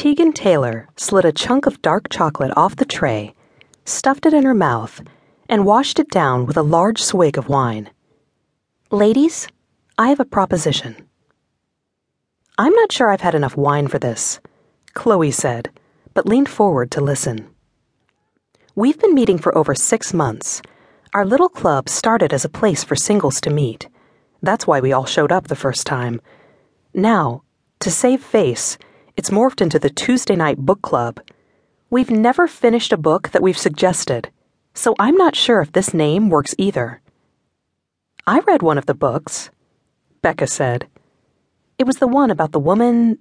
Tegan Taylor slid a chunk of dark chocolate off the tray, stuffed it in her mouth, and washed it down with a large swig of wine. Ladies, I have a proposition. I'm not sure I've had enough wine for this, Chloe said, but leaned forward to listen. We've been meeting for over six months. Our little club started as a place for singles to meet. That's why we all showed up the first time. Now, to save face, it's morphed into the Tuesday night book club. We've never finished a book that we've suggested, so I'm not sure if this name works either. I read one of the books, Becca said. It was the one about the woman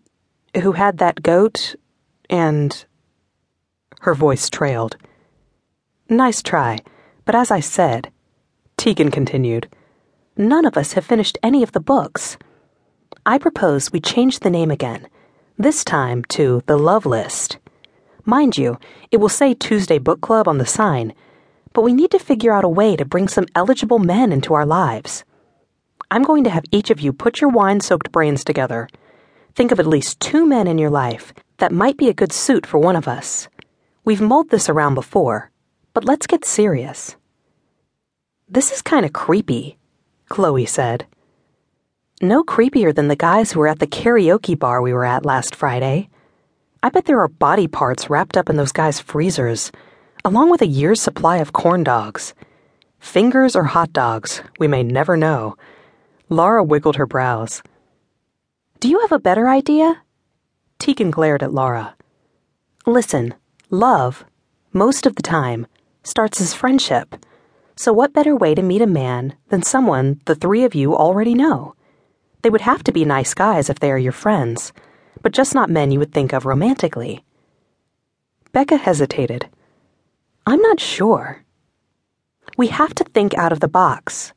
who had that goat and. Her voice trailed. Nice try, but as I said, Tegan continued, none of us have finished any of the books. I propose we change the name again, this time to The Love List. Mind you, it will say Tuesday Book Club on the sign, but we need to figure out a way to bring some eligible men into our lives. I'm going to have each of you put your wine soaked brains together. Think of at least two men in your life that might be a good suit for one of us. We've mulled this around before, but let's get serious. This is kind of creepy, Chloe said. No creepier than the guys who were at the karaoke bar we were at last Friday. I bet there are body parts wrapped up in those guys' freezers, along with a year's supply of corn dogs. Fingers or hot dogs, we may never know. Laura wiggled her brows. Do you have a better idea? Tegan glared at Laura. Listen, love, most of the time, starts as friendship. So, what better way to meet a man than someone the three of you already know? They would have to be nice guys if they are your friends, but just not men you would think of romantically. Becca hesitated. I'm not sure. We have to think out of the box.